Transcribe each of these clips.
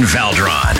Valdron.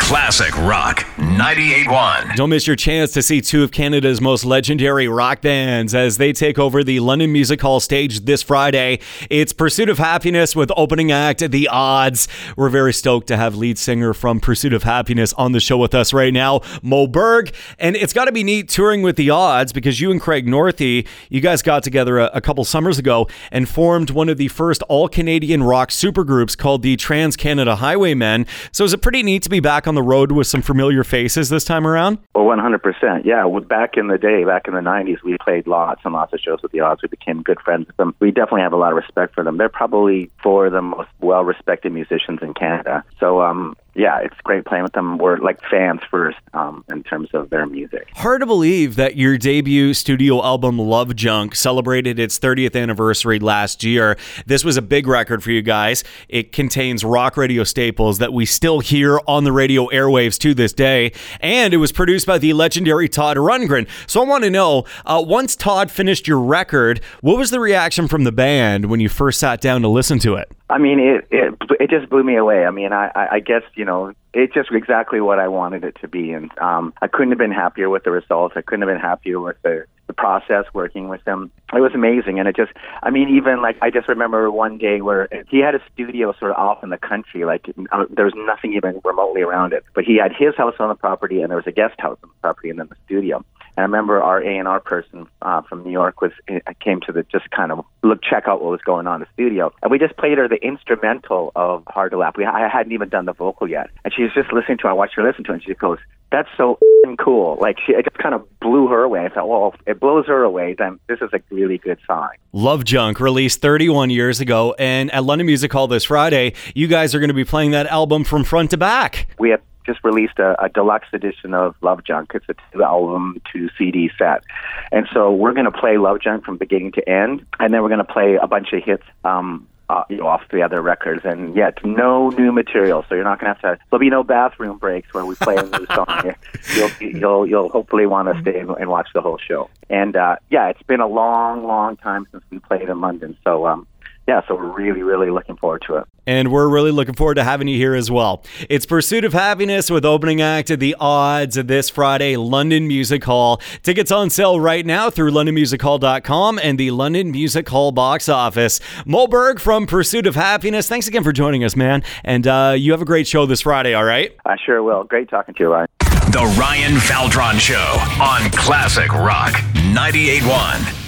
Classic Rock 98.1. Don't miss your chance to see two of Canada's most legendary rock bands as they take over the London Music Hall stage this Friday. It's Pursuit of Happiness with opening act The Odds. We're very stoked to have lead singer from Pursuit of Happiness on the show with us right now, Moe Berg. And it's got to be neat touring with The Odds because you and Craig Northey, you guys got together a, a couple summers ago and formed one of the first all Canadian rock supergroups called the Trans Canada Highwaymen. So it's it pretty neat to be back on the road with some familiar faces this time around? Well, 100%. Yeah. Back in the day, back in the 90s, we played lots and lots of shows with the odds. We became good friends with them. We definitely have a lot of respect for them. They're probably four of the most well respected musicians in Canada. So, um, yeah, it's great playing with them. We're like fans first um, in terms of their music. Hard to believe that your debut studio album, Love Junk, celebrated its 30th anniversary last year. This was a big record for you guys. It contains rock radio staples that we still hear on the radio airwaves to this day, and it was produced by the legendary Todd Rundgren. So I want to know uh, once Todd finished your record, what was the reaction from the band when you first sat down to listen to it? I mean, it it it just blew me away. I mean, I I guess you know it's just exactly what I wanted it to be, and um, I couldn't have been happier with the results. I couldn't have been happier with the the process working with them. It was amazing, and it just I mean, even like I just remember one day where he had a studio sort of off in the country, like uh, there was nothing even remotely around it, but he had his house on the property, and there was a guest house on the property, and then the studio. And I remember our A and R person uh, from New York was uh, came to the just kind of look check out what was going on in the studio, and we just played her the instrumental of Hard to Laugh. We I hadn't even done the vocal yet, and she was just listening to. it. I watched her listen to, it, and she goes, "That's so cool!" Like she, it just kind of blew her away. I thought, well, if it blows her away, then this is a really good sign. Love Junk released 31 years ago, and at London Music Hall this Friday, you guys are going to be playing that album from front to back. We have just released a, a deluxe edition of Love Junk. It's a two album, two CD set. And so we're going to play Love Junk from beginning to end, and then we're going to play a bunch of hits. Um, uh, you know, off the other records, and yet no new material. So you're not going to have to. There'll be no bathroom breaks where we play a new song. You'll you'll you'll hopefully want to stay and watch the whole show. And uh, yeah, it's been a long, long time since we played in London. So um, yeah, so we're really, really looking forward to it. And we're really looking forward to having you here as well. It's Pursuit of Happiness with opening act at the odds this Friday, London Music Hall. Tickets on sale right now through londonmusichall.com and the London Music Hall box office. Moe Berg from Pursuit of Happiness, thanks again for joining us, man. And uh, you have a great show this Friday, all right? I sure will. Great talking to you, Ryan. The Ryan Valdron Show on Classic Rock 98.1.